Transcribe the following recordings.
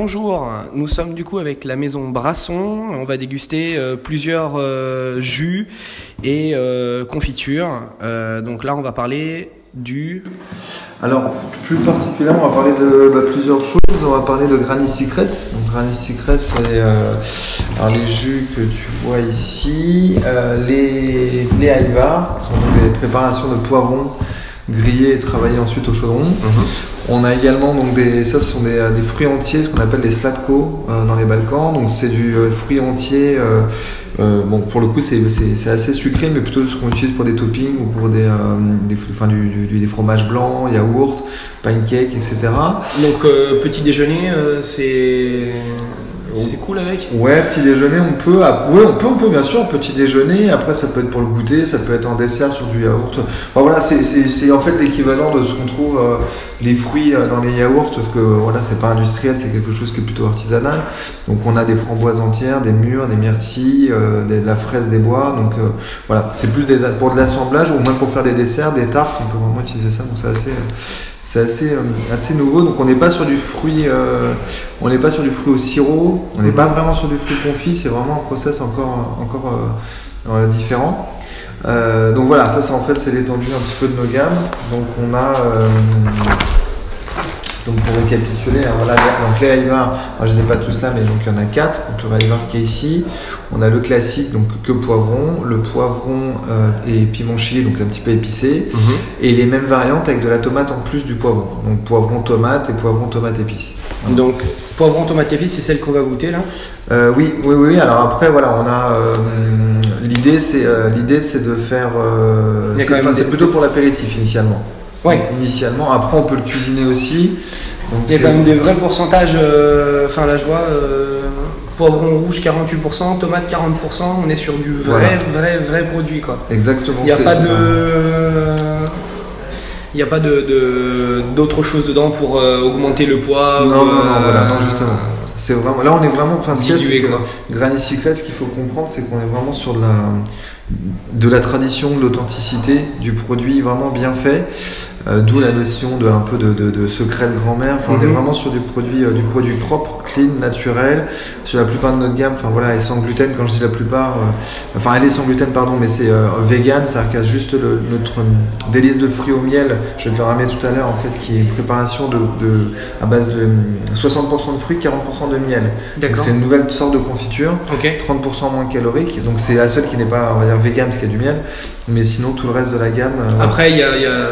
Bonjour, nous sommes du coup avec la maison Brasson. On va déguster euh, plusieurs euh, jus et euh, confitures. Donc là, on va parler du. Alors, plus particulièrement, on va parler de bah, plusieurs choses. On va parler de Granny Secret. Donc, Granny Secret, c'est les jus que tu vois ici. Les, les qui sont des préparations de poivrons grillés et travaillés ensuite au chaudron. On a également donc des, ça ce sont des, euh, des fruits entiers, ce qu'on appelle des slatko euh, dans les Balkans. Donc c'est du euh, fruit entier. euh, bon pour le coup c'est, assez sucré, mais plutôt ce qu'on utilise pour des toppings ou pour des, euh, des, enfin, du, du- des fromages blancs, yaourt, pancakes, etc. Donc euh, petit déjeuner, c'est c'est cool avec. Ouais, petit déjeuner, on peut. ouais, on peut, on peut bien sûr, petit déjeuner. Après, ça peut être pour le goûter, ça peut être en dessert sur du yaourt. Enfin, voilà, c'est, en fait l'équivalent de ce qu'on trouve euh, les fruits euh, dans les yaourts, sauf que voilà, c'est pas industriel, c'est quelque chose qui est plutôt artisanal. Donc, on a des framboises entières, des mûres, des myrtilles, euh, des- de la fraise des bois. Donc, euh, voilà, c'est plus des, pour de l'assemblage ou même pour faire des desserts, des tartes. On peut vraiment utiliser ça. Donc, c'est assez. C'est assez, euh, assez nouveau, donc on n'est pas sur du fruit, euh, on n'est pas sur du fruit au sirop, on n'est pas vraiment sur du fruit confit, c'est vraiment un process encore, encore euh, euh, différent. Euh, donc voilà, ça c'est en fait c'est l'étendue un petit peu de nos gammes. Donc on a, donc pour récapituler, hein, voilà, donc les alors je ne les ai pas tous là, mais donc il y en a quatre. Donc le Haïvar qui est ici, on a le classique, donc que poivron, le poivron euh, et piment chili, donc un petit peu épicé, et les mêmes variantes avec de la tomate en plus du poivron. Donc poivron tomate et poivron tomate épice. Donc poivron tomate épice, c'est celle qu'on va goûter là? Euh, oui, oui, oui. Alors après, voilà, on a euh, l'idée, c'est l'idée, c'est de faire. c'est plutôt pour l'apéritif initialement. Ouais. Initialement. Après, on peut le cuisiner aussi. Donc Il y a quand même des vrais pourcentages. euh, Enfin là, je vois euh, poivron rouge 48%, tomate 40%. On est sur du vrai, vrai, vrai produit quoi. Exactement. Il n'y a pas de. Il n'y a pas de, d'autres choses dedans pour euh, augmenter le poids. Non, ou, non, non, euh, voilà, non, justement. C'est vraiment. Là, on est vraiment. Enfin, ce qu'il. Granny Secret, ce qu'il faut comprendre, c'est qu'on est vraiment sur de la, de la tradition, de l'authenticité du produit vraiment bien fait. Euh, D'où la notion de un peu de, de- de secret de grand-mère. Enfin, on est Mhm. vraiment sur du produit, euh, du produit propre, clean, naturel. Sur la plupart de notre gamme, enfin voilà, elle est sans gluten. Quand je dis la plupart, euh, enfin elle est sans gluten, pardon, mais c'est vegan, c'est-à-dire qu'il y a juste le- notre délice de fruits au miel. Je vais te le ramener tout à l'heure, en fait, qui est une préparation de, de- à base de hum, 60% de fruits, 40% de miel. C'est une nouvelle sorte de confiture, Ok. 30% moins calorique. Donc c'est la seule qui n'est pas, on va dire, vegan parce qu'il y a du miel. Mais sinon, tout le reste de la gamme. Après, il y a, il y a-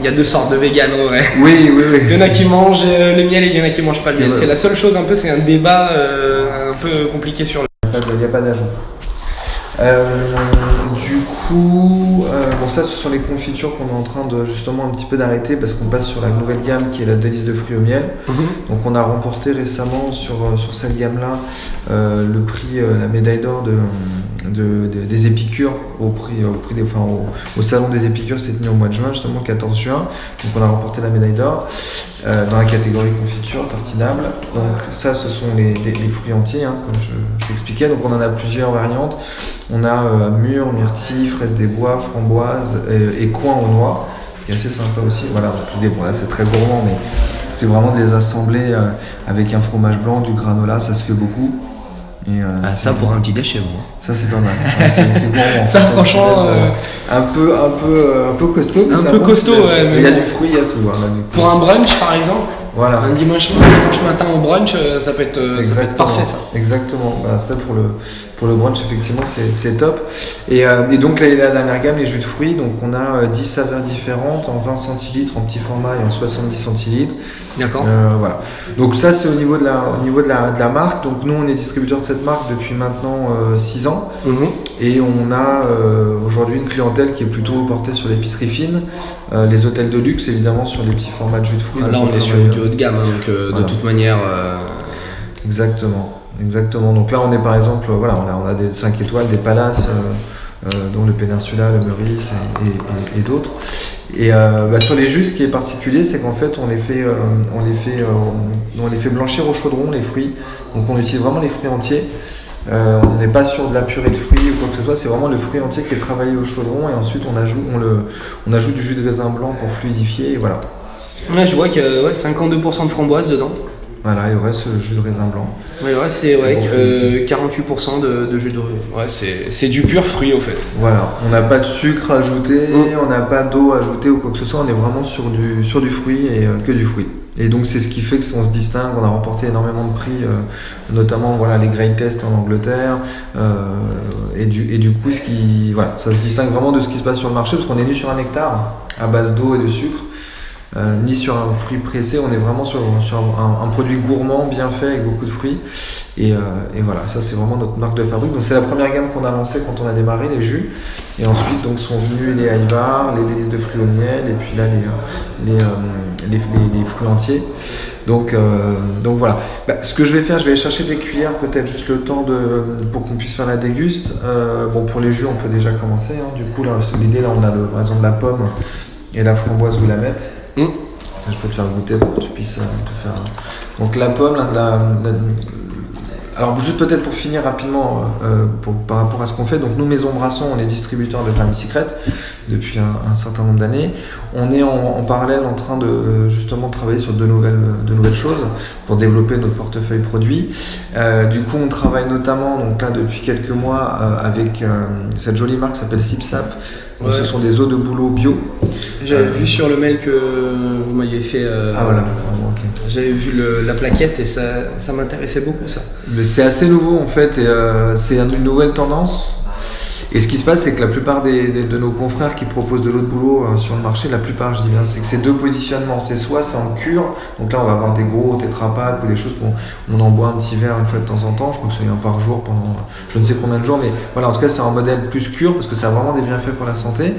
il y a deux sortes de véganes en vrai. Oui, oui, oui. Il y en a qui mangent euh, le miel et il y en a qui mangent pas le miel. C'est la seule chose un peu, c'est un débat euh, un peu compliqué sur le. Il n'y a pas d'ajout. Euh, du coup, euh, bon ça ce sont les confitures qu'on est en train de justement un petit peu d'arrêter parce qu'on passe sur la nouvelle gamme qui est la délice de fruits au miel. Donc on a remporté récemment sur, sur cette gamme-là euh, le prix, la médaille d'or de, de- de- des épicures au prix, au, des, enfin, au, au salon des épicures, c'est tenu au mois de juin, justement le 14 juin. Donc on a remporté la médaille d'or euh, dans la catégorie confiture tartinable. Donc ça ce sont les, fruits entiers, hein, comme je, t'expliquais. Donc on en a plusieurs variantes. On a euh, mûre, myrtille, fraise des bois, framboise et, et coin aux noix. qui est assez sympa aussi. Voilà, donc bon là c'est très gourmand, mais c'est vraiment de les assembler euh, avec un fromage blanc, du granola, ça se fait beaucoup. Et, euh, Ah, ça pour un petit déchet, moi. ça c'est pas mal. Ouais, c'est-. Ça, un franchement, euh, un peu, un peu, euh, un peu costaud. mais Un peu costaud, ouais, mais Il y a bon. du fruit, il y a tout. hein, là. Pour un brunch, par exemple, Voilà. un dimanche, dimanche matin au brunch, ça peut être, ça peut être parfait ça. Exactement. Bah, ça pour le pour le brunch effectivement c'est top. Et, euh, et donc la, la dernière gamme les jus de fruits donc on a euh, 10 saveurs différentes en 20 centilitres en petit format et en 70 centilitres. D'accord. Euh, voilà. Donc ça c'est au niveau de la au niveau de la, de la marque. Donc nous on est distributeur de cette marque depuis maintenant 6 ans Mhm. et on a euh, aujourd'hui une clientèle qui est plutôt portée sur l'épicerie fine, euh, les hôtels de luxe évidemment sur les petits formats de jus de fruits. Ah, Là, on est sur du haut de gamme, hein, donc euh, Voilà. de toute manière. euh, Exactement, exactement. Donc là, on est par exemple, voilà, on a, des 5 étoiles, des palaces, euh, euh, dont le Péninsula, le Meurice et, d'autres. Et euh, bah, sur les jus, ce qui est particulier, c'est qu'en fait, on les fait, on les fait, blanchir au chaudron, les fruits. Donc on utilise vraiment les fruits entiers. On n'est pas sur de la purée de fruits ou quoi que ce soit, c'est vraiment le fruit entier qui est travaillé au chaudron et ensuite on ajoute, on le, on ajoute du jus de raisin blanc pour fluidifier et voilà. Ouais, je vois qu'il y a ouais, 52% de framboise dedans. Voilà, il reste jus de raisin blanc. Ouais, le reste, c'est ouais, euh, 48% de, de jus de raisin. Ouais, c'est c'est du pur fruit, au fait. Voilà, on n'a pas de sucre ajouté, Mm. on n'a pas d'eau ajoutée ou quoi que ce soit, on est vraiment sur du, sur du fruit et euh, que du fruit. Et donc c'est ce qui fait que on se distingue, on a remporté énormément de prix, euh, notamment voilà, les Great Tests en Angleterre, euh, et, du, et du coup ce qui, voilà, ça se distingue vraiment de ce qui se passe sur le marché, parce qu'on est nu sur un hectare à base d'eau et de sucre, euh, ni sur un fruit pressé, on est vraiment sur, un, produit gourmand, bien fait, avec beaucoup de fruits. Et, euh, et voilà, ça c'est vraiment notre marque de fabrique. Donc c'est la première gamme qu'on a lancée quand on a démarré, les jus. Et ensuite donc sont venus les haïvars, les délices de fruits au miel, et puis là les, euh, les, les, les- fruits entiers. Donc, donc voilà. Bah, ce que je vais faire, je vais chercher des cuillères, peut-être juste le temps de, pour qu'on puisse faire la déguste. Bon, pour les jus, on peut déjà commencer. hein. Du coup, l'idée, là, on a le, par exemple la pomme et la framboise ou la mette. Mm. Ça, je peux te faire goûter pour que tu puisses euh, te faire. Donc la pomme, là, la- la- alors juste peut-être pour finir rapidement euh, pour- par rapport à ce qu'on fait. Donc nous, Maison Brasson, on est distributeur de Grammy Secret depuis un, un certain nombre d'années. On est en, en parallèle en train de euh, justement travailler sur de nouvelles, de nouvelles choses pour développer notre portefeuille produit. Euh, du coup, on travaille notamment donc là depuis quelques mois euh, avec euh, cette jolie marque qui s'appelle Sipsap. Donc, Ouais. Ce sont des eaux de boulot bio. J'avais Euh, vu sur le mail que vous m'aviez fait. euh, Ah voilà, J'avais vu le- la plaquette et ça, ça m'intéressait beaucoup, ça. Mais c'est assez nouveau en fait, et euh, c'est une nouvelle tendance. Et ce qui se passe, c'est que la plupart des, des- de nos confrères qui proposent de l'eau de boulot euh, sur le marché, la plupart, je dis bien, c'est que c'est deux positionnements. C'est soit c'est en cure, donc là on va avoir des gros tétrapacks ou des choses qu'on on en boit un petit verre une fois de temps en temps. Je crois que c'est un par jour pendant je ne sais combien de jours, mais voilà, en tout cas c'est un modèle plus cure parce que ça a vraiment des bienfaits pour la santé.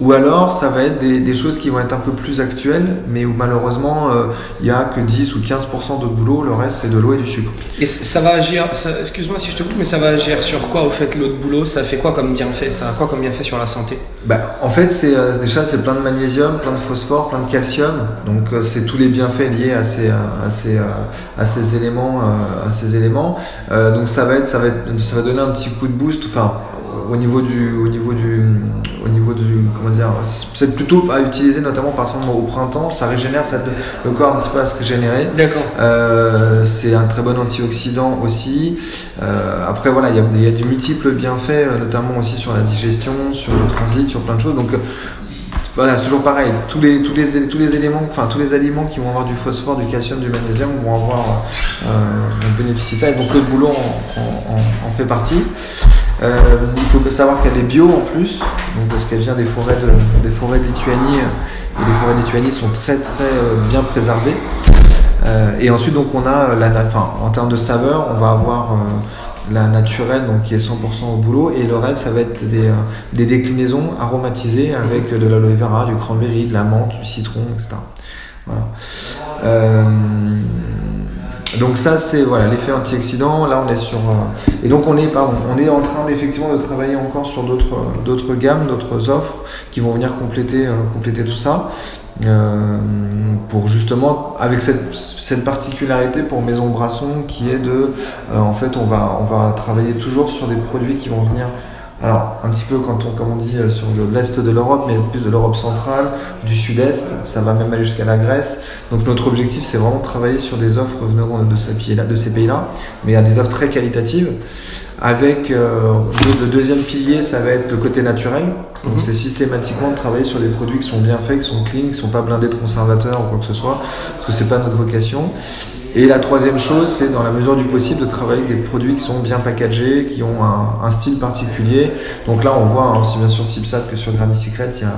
Ou alors ça va être des, des choses qui vont être un peu plus actuelles, mais où malheureusement euh, il y a que 10 ou 15% d'eau de boulot, le reste c'est de l'eau et du sucre. Et ça va agir, excuse-moi si je te coupe, mais ça va agir sur quoi au fait l'eau de boulot? Ça fait quoi comme bienfait Ça a quoi comme bienfait sur la santé? Bah, en fait, c'est euh, déjà c'est plein de magnésium, plein de phosphore, plein de calcium. Donc euh, c'est tous les bienfaits liés à ces à ces à ces éléments à ces éléments. Donc ça va être ça va être ça va donner un petit coup de boost. Enfin au niveau du au niveau du au niveau du comment dire c'est plutôt à utiliser notamment par exemple au printemps ça régénère ça aide le corps un petit peu à se régénérer D'accord. euh, c'est un très bon antioxydant aussi. Euh, après voilà, il y a, il y a de multiples bienfaits, euh, notamment aussi sur la digestion, sur le transit, sur plein de choses. Donc voilà, c'est toujours pareil. Tous les, tous, les, tous les éléments, enfin tous les aliments qui vont avoir du phosphore, du calcium, du magnésium vont avoir euh, bénéficier de ça. Et donc le boulot en, en- en- en fait partie. Euh, il faut savoir qu'elle est bio en plus, donc parce qu'elle vient des forêts de, des forêts Lituanie. Et les forêts de Lituanie sont très très euh, bien préservées. Euh, et ensuite, donc, on a la, en termes de saveur, on va avoir euh, la naturelle, donc qui est 100% au boulot, et le reste, ça va être des, euh, des déclinaisons aromatisées avec de l'aloe vera, du cranberry, de la menthe, du citron, etc. Euh, donc ça, c'est voilà l'effet antioxydant. Là, on est sur euh, et donc on est pardon, on est en train effectivement de travailler encore sur d'autres d'autres gammes, d'autres offres qui vont venir compléter euh, compléter tout ça. Euh, pour justement avec cette, cette particularité pour Maison Brasson qui est de euh, en fait on va on va travailler toujours sur des produits qui vont venir alors un petit peu quand on comme on dit euh, sur le- l'est de l'Europe mais plus de l'Europe centrale du sud-est ça va même aller jusqu'à la Grèce donc notre objectif c'est vraiment de travailler sur des offres venant de ces pays là de ces pays là mais à des offres très qualitatives avec euh, le deuxième pilier ça va être le côté naturel donc Mhm. c'est systématiquement de travailler sur des produits qui sont bien faits, qui sont clean, qui sont pas blindés de conservateurs ou quoi que ce soit, parce que c'est pas notre vocation. Et la troisième chose, c'est dans la mesure du possible de travailler avec des produits qui sont bien packagés, qui ont un, un style particulier. Donc là, on voit hein, aussi bien sur Sipsat que sur Granny Secret, il y a,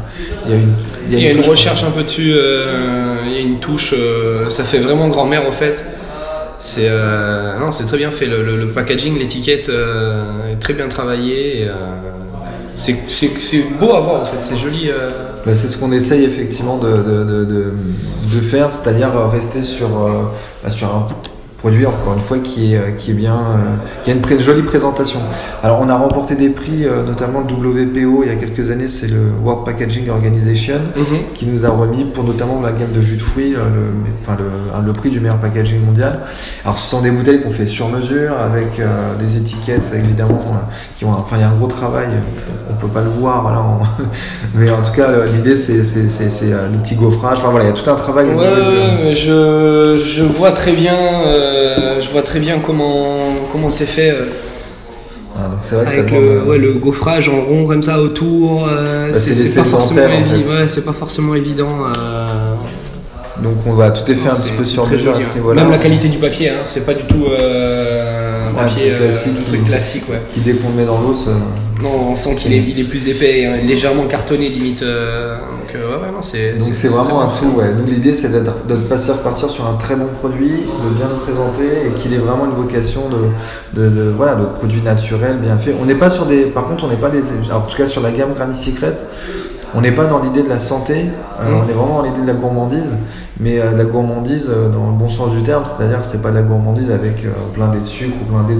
il y a une, Il y a une recherche un peu dessus, euh, il y a une touche, euh, ça fait vraiment grand-mère au fait. C'est euh, non, c'est très bien fait. Le, le- le packaging, l'étiquette est très bien travaillée. et, c'est beau à voir en fait, c'est joli. euh. Bah, c'est ce qu'on essaye effectivement de faire, c'est-à-dire euh, rester sur, euh, bah, sur un produit encore une fois qui est, qui est bien, qui a une, jolie présentation. Alors on a remporté des prix, notamment le WPO il y a quelques années, c'est le World Packaging Organization mhm. qui nous a remis pour notamment la gamme de jus de fruits le, enfin, le, le, prix du meilleur packaging mondial. Alors ce sont des bouteilles qu'on fait sur mesure avec des étiquettes évidemment qui ont, enfin il y a un gros travail, on peut pas le voir, voilà, mais en tout cas l'idée c'est les petits gaufrages. Enfin voilà, il y a tout un travail. Ouais, je, je vois très bien, euh, je vois très bien comment comment c'est fait. Euh, ah, donc c'est vrai que Avec le, euh, ouais, le gaufrage en rond comme ça autour, bah, c'est pas, forcément ouais, pas forcément évident. Donc on va tout est fait un petit peu sur mesure à ce niveau-là. Même la qualité du papier, hein, c'est pas du tout papier classique, truc classique, ouais. Qui dès qu'on le met dans l'eau, non, on sent qu'il est, il est plus épais, hein, légèrement cartonné limite. Euh, donc euh, ouais, ouais, non, c'est. Donc c'est vraiment un tout. Ouais. Nous l'idée c'est de ne pas se repartir sur un très bon produit, de bien le présenter et qu'il ait vraiment une vocation de, de, voilà de produit naturel bien fait. On n'est pas sur des, par contre on n'est pas des, en tout cas sur la gamme Granny Secret, on n'est pas dans l'idée de la santé, euh, mm. on est vraiment dans l'idée de la gourmandise, mais euh, de la gourmandise euh, dans le bon sens du terme, c'est-à-dire que c'est pas de la gourmandise avec plein de sucre ou plein de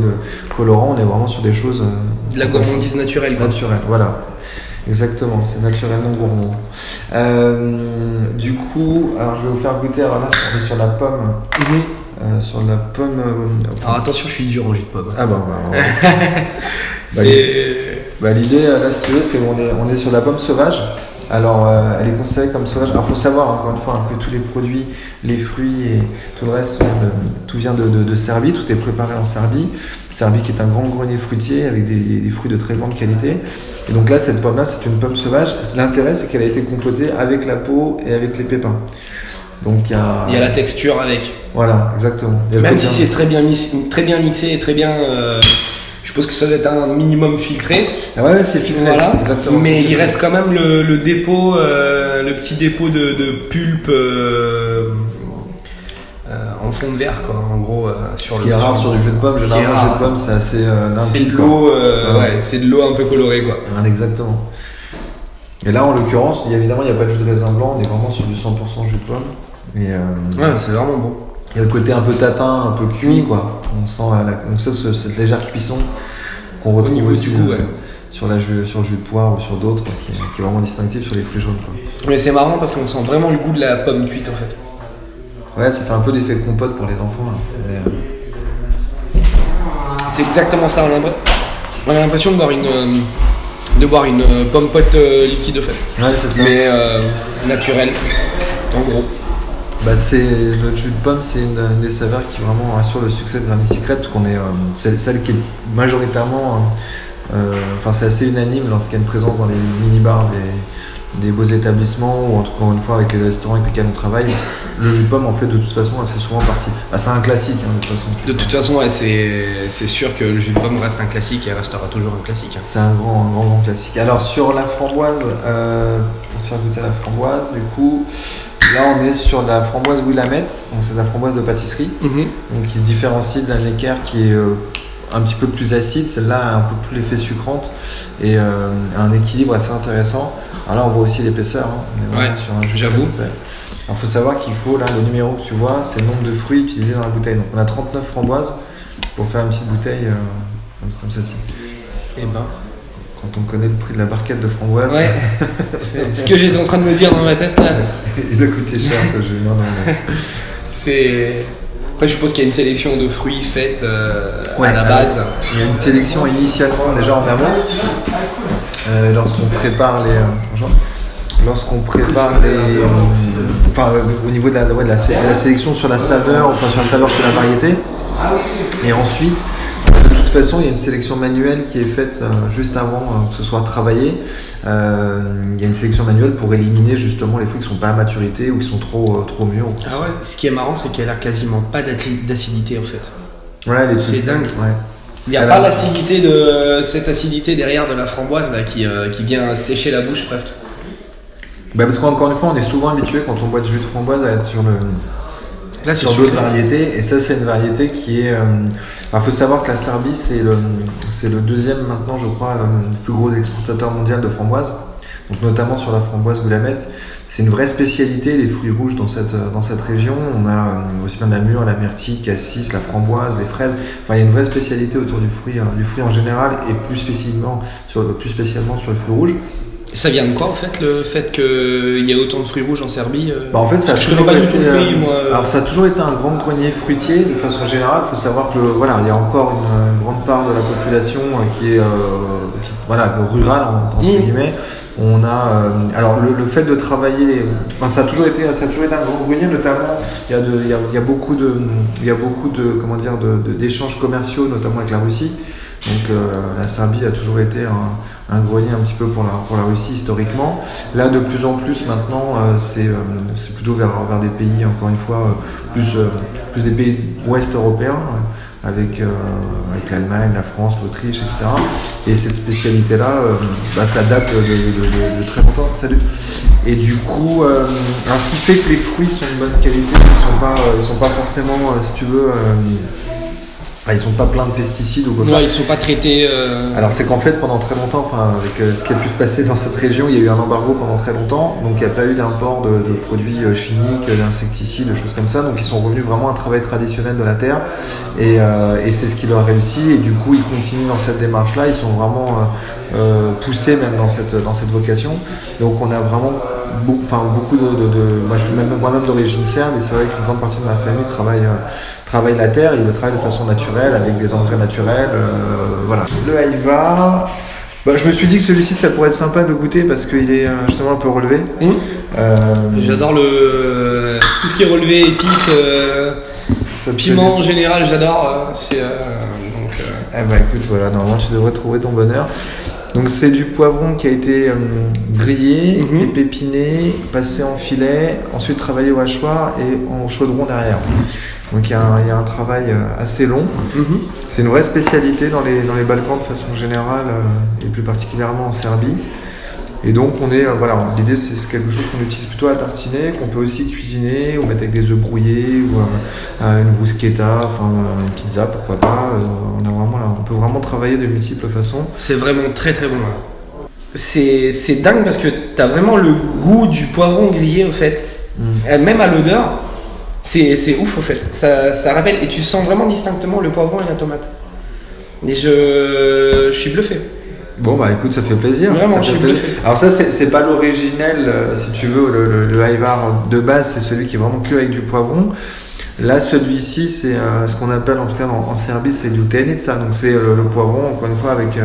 colorants, on est vraiment sur des choses. de la gourmandise naturelle. Naturelle, voilà. Exactement, c'est naturellement gourmand. du coup, alors je vais vous faire goûter, alors là on est sur la pomme. Mm-hmm. sur la pomme. alors attention, je suis dur en jus de pomme. Ah bah, bah, bah bah, L'idée, là, si tu veux, c'est qu'on est, on est sur la pomme sauvage. Alors, euh, elle est considérée comme sauvage. Alors, il faut savoir, encore une fois, hein, que tous les produits, les fruits et tout le reste, tout vient de, de, Serbie, tout est préparé en Serbie. Serbie qui est un grand grenier fruitier avec des, des fruits de très grande qualité. Et donc là, cette pomme-là, c'est une pomme sauvage. L'intérêt, c'est qu'elle a été compotée avec la peau et avec les pépins. Donc il y a... Il y a la texture avec. Voilà, exactement. Même si c'est très bien, très bien mixé et très bien... Euh, je suppose que ça doit être un minimum filtré. Ah ouais, c'est filtré. Voilà. Exactement. Mais il reste quand même le, dépôt, euh, le petit dépôt de, pulpe euh, euh, en fond de verre, quoi. En gros, sur Ce qui est rare sur du jus de pomme. Généralement, le jus de pomme, c'est assez C'est de l'eau, ouais, c'est de l'eau un peu colorée, quoi. exactement. Et là, en l'occurrence, évidemment, il n'y a pas de jus de raisin blanc. On est vraiment sur du 100% jus de pomme. ouais, c'est vraiment bon. Il y a le côté un peu tatin, un peu cuit, quoi. On sent donc ça, cette légère cuisson qu'on retrouve aussi euh, sur, la jus, sur le jus de poire ou sur d'autres, qui, est vraiment distinctif sur les fruits jaunes. Quoi. Mais c'est marrant parce qu'on sent vraiment le goût de la pomme cuite en fait. Ouais, ça fait un peu l'effet compote pour les enfants. Euh, c'est exactement ça. On a l'impression de boire une, euh, de boire une pomme pote liquide en fait. Ouais, c'est ça. Mais naturelle, en gros. Bah c'est notre jus de pomme, c'est une, des saveurs qui vraiment assure le succès de Granny Secret, qu'on est euh, celle, qui est majoritairement, euh, euh, enfin c'est assez unanime lorsqu'il y a une présence dans les mini-bars des, beaux établissements ou en tout cas une fois avec les restaurants avec lesquels on travaille, le jus de pomme en fait de toute façon assez souvent partie. Bah, c'est un classique hein, de toute façon. De toute façon, ouais, c'est sûr que le jus de pomme reste un classique et restera toujours un classique. Hein. C'est un grand, grand, grand classique. Alors sur la framboise, pour faire goûter la framboise, du coup. Là, on est sur la framboise Willamette, donc c'est la framboise de pâtisserie, mhm. donc qui se différencie d'un équerre qui est euh, un petit peu plus acide. Celle-là a un peu plus l'effet sucrante et euh, un équilibre assez intéressant. Alors là, on voit aussi l'épaisseur. Hein. Ouais, j'avoue. Il faut savoir qu'il faut, là, le numéro que tu vois, c'est le nombre de fruits utilisés dans la bouteille. Donc on a 39 framboises pour faire une petite bouteille euh, comme celle-ci. Et eh ben quand on connaît le prix de la barquette de framboise. Ouais. ce que j'étais en train de me dire dans ma tête là. Il doit coûter cher ce jeu. Non, non, C'est. Après, je suppose qu'il y a une sélection de fruits faite euh, à la base. Il y a une sélection initialement déjà en amont. Euh, lorsqu'on prépare les. Euh, lorsqu'on prépare les. enfin, au niveau de la, de la, sélection sur la saveur, enfin sur la saveur, sur la variété. Et ensuite, toute façon, il y a une sélection manuelle qui est faite euh, juste avant euh, que ce soit travaillé. Euh, il y a une sélection manuelle pour éliminer justement les fruits qui ne sont pas à maturité ou qui sont trop, trop mûrs. Ah ouais, ce qui est marrant, c'est qu'elle a quasiment pas d'acidité en fait. Ouais, c'est dingue. Il n'y a pas l'acidité de cette acidité derrière de la framboise là, qui, qui vient sécher la bouche presque. Bah parce qu'encore une fois, on est souvent habitué quand on boit du jus de framboise à être sur le, sur d'autres variétés. Et ça, c'est une variété qui est. Il euh, faut savoir que la Serbie, c'est le, c'est le deuxième maintenant, je crois, le euh, plus gros exportateur mondial de framboises. donc notamment sur la framboise goulamette. C'est une vraie spécialité, les fruits rouges dans cette, dans cette région. On a euh, aussi bien la mûre, la myrtille, cassis, la framboise, les fraises. Enfin, il y a une vraie spécialité autour du fruit, du fruit en général et plus spécialement sur, plus spécialement sur le fruit rouge. Ça vient de quoi en fait le fait qu'il y ait autant de fruits rouges en Serbie bah, En fait, ça a, toujours été, alors, ça a toujours été un grand grenier fruitier de façon générale. Il faut savoir que voilà, il y a encore une, grande part de la population qui est voilà, rurale entre mmh. guillemets. On a euh, alors le, fait de travailler, enfin ça a toujours été, ça a toujours été un grand grenier, notamment il y a, de, il y a, beaucoup de, il y a beaucoup de comment dire d'échanges commerciaux, notamment avec la Russie. Donc euh, la Serbie a toujours été un, grenier un petit peu pour la, pour la Russie historiquement. Là, de plus en plus maintenant, euh, c'est plutôt vers, vers des pays, encore une fois, plus, plus des pays ouest européens avec, euh, avec l'Allemagne, la France, l'Autriche, etc. Et cette spécialité-là, euh, bah, ça date de, très longtemps. Et du coup, euh, ce qui fait que les fruits sont de bonne qualité, ils ne sont, sont pas forcément, si tu veux, ils sont pas pleins de pesticides ou quoi. Ouais, ils sont pas traités. Euh, Alors c'est qu'en fait pendant très longtemps, enfin avec euh, ce qui a pu se passer dans cette région, il y a eu un embargo pendant très longtemps, donc il n'y a pas eu d'import de, produits euh, chimiques, d'insecticides, de choses comme ça. Donc ils sont revenus vraiment à un travail traditionnel de la terre, et, et c'est ce qui leur a réussi. Et du coup ils continuent dans cette démarche-là. Ils sont vraiment poussés même dans cette dans cette vocation. Donc on a vraiment beaucoup, enfin beaucoup de, moi je suis même moi-même d'origine serbe, et c'est vrai qu'une grande partie de ma famille travaille travaille la terre, il le travaille de façon naturelle, avec des engrais naturels. Euh, voilà. Le Haïva, bah, je me suis dit que celui-ci, ça pourrait être sympa de goûter parce qu'il est euh, justement un peu relevé. Mmh. Euh, j'adore le tout ce qui est relevé, épices, piment en général, j'adore. c'est donc. Eh ben écoute, voilà, normalement tu devrais trouver ton bonheur. Donc c'est du poivron qui a été grillé, mmh. épiné, passé en filet, ensuite travaillé au hachoir et en chaudron derrière. Donc il y, a un, travail euh, assez long. Mhm. C'est une vraie spécialité dans les, dans les Balkans de façon générale euh, et plus particulièrement en Serbie. Et donc on est, euh, voilà, l'idée c'est quelque chose qu'on utilise plutôt à tartiner, qu'on peut aussi cuisiner ou mettre avec des œufs brouillés ou une bruschetta, enfin une pizza, pourquoi pas. on, a vraiment, là, on peut vraiment travailler de multiples façons. C'est vraiment très très bon. C'est dingue parce que tu as vraiment le goût du poivron grillé au fait, mm. même à l'odeur. C'est ouf au fait. Ça, ça, rappelle et tu sens vraiment distinctement le poivron et la tomate. Et je, je suis bluffé. Bon bah écoute, ça fait plaisir. Vraiment, je suis bluffé. Alors ça, c'est pas l'originel, euh, si tu veux, le, le, le de base, c'est celui qui est vraiment que avec du poivron. Là, celui-ci, c'est euh, ce qu'on appelle en tout cas en, Serbie, c'est du ça. Donc c'est euh, le, poivron, encore une fois, avec,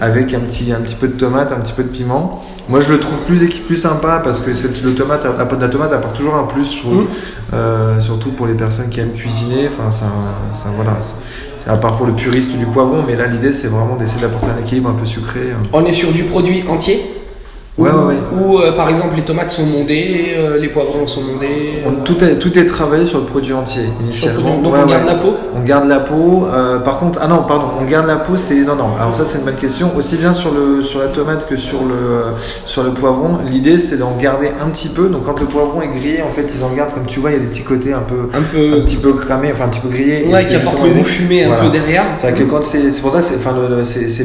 avec un, petit, un petit peu de tomate, un petit peu de piment. Moi, je le trouve plus, plus sympa parce que le tomate, la tomate apporte toujours un plus, je trouve. Mmh. Euh, surtout pour les personnes qui aiment cuisiner. Enfin, ça, ça voilà. À part pour le puriste du poivron, mais là, l'idée, c'est vraiment d'essayer d'apporter un équilibre un peu sucré. Hein. On est sur du produit entier? Ouais, ouais, Ou euh, par exemple les tomates sont mondées, euh, les poivrons sont mondés. tout, est, tout est travaillé sur le produit entier initialement. donc on garde la peau On garde la peau. par contre, ah non, pardon, on garde la peau, c'est. Non, non, alors ça c'est une bonne question. Aussi bien sur, le, sur la tomate que sur le, sur le poivron, l'idée c'est d'en garder un petit peu. Donc quand le poivron est grillé, en fait, ils en gardent, comme tu vois, il y a des petits côtés un peu. Un, peu... un petit peu cramés, enfin un petit peu grillés. Ouais, qui apportent le goût fumé un peu derrière. C'est que quand c'est. pour ça, c'est enfin,